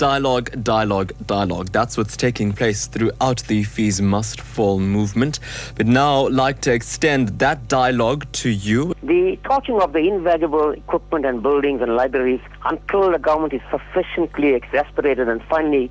Dialogue, dialogue, dialogue. That's what's taking place throughout the Fees Must Fall movement. But now, like to extend that dialogue to you. The torching of the invaluable equipment and buildings and libraries until the government is sufficiently exasperated and finally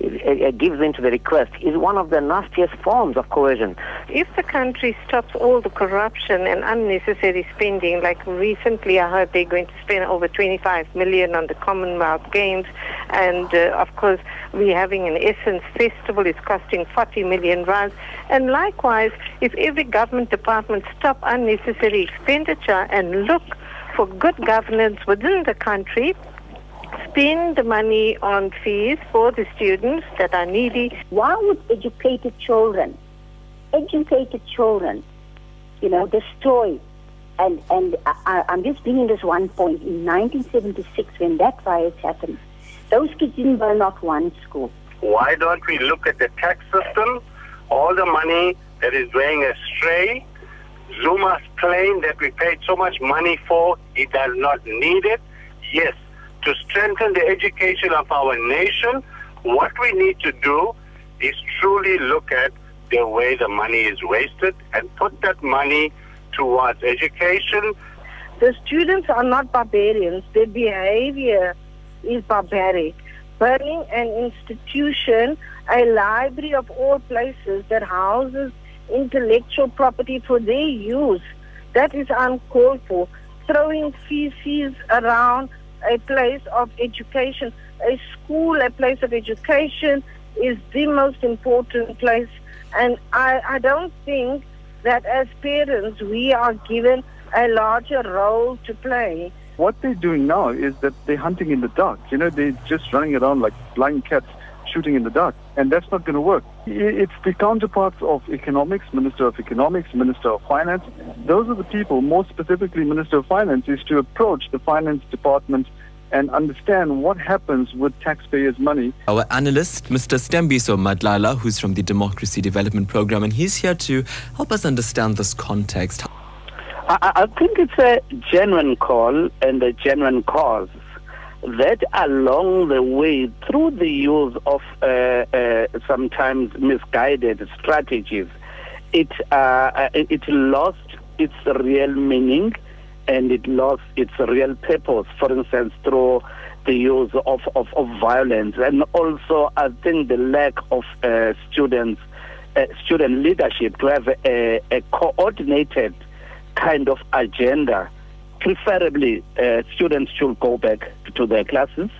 gives in to the request is one of the nastiest forms of coercion. If the country stops all the corruption and unnecessary spending, like recently I heard they're going to spend over 25 million on the Commonwealth Games, and uh, of course we're having an Essence Festival, it's costing 40 million rands, and likewise, if every government department stop unnecessary expenditure and look for good governance within the country, spend the money on fees for the students that are needy. Why would educated children, educated children, you know, destroy? And, and I, I'm just bringing this one point. In 1976, when that riot happened, those kids didn't burn not one school. Why don't we look at the tax system, all the money that is going astray? Zuma's claim that we paid so much money for, he does not need it. Yes, to strengthen the education of our nation, what we need to do is truly look at the way the money is wasted and put that money towards education. The students are not barbarians. Their behavior is barbaric. Burning an institution, a library of all places that houses intellectual property for their use, that is uncalled for. Throwing feces around a place of education. A school, a place of education, is the most important place. And I, I don't think that as parents we are given a larger role to play. What they're doing now is that they're hunting in the dark. You know, they're just running around like blind cats shooting in the dark. And that's not going to work. It's the counterparts of economics, Minister of Economics, Minister of Finance. Those are the people, more specifically Minister of Finance, is to approach the finance department and understand what happens with taxpayers' money. Our analyst, Mr. Stembiso Madlala, who's from the Democracy Development Program, and he's here to help us understand this context. I, I think it's a genuine call and a genuine cause that along the way, through the use of uh, uh, sometimes misguided strategies, it, uh, it lost its real meaning and it lost its real purpose, for instance, through the use of, of, of violence. And also, I think the lack of uh, students, uh, student leadership to have a, a coordinated kind of agenda. Preferably, uh, students should go back to their classes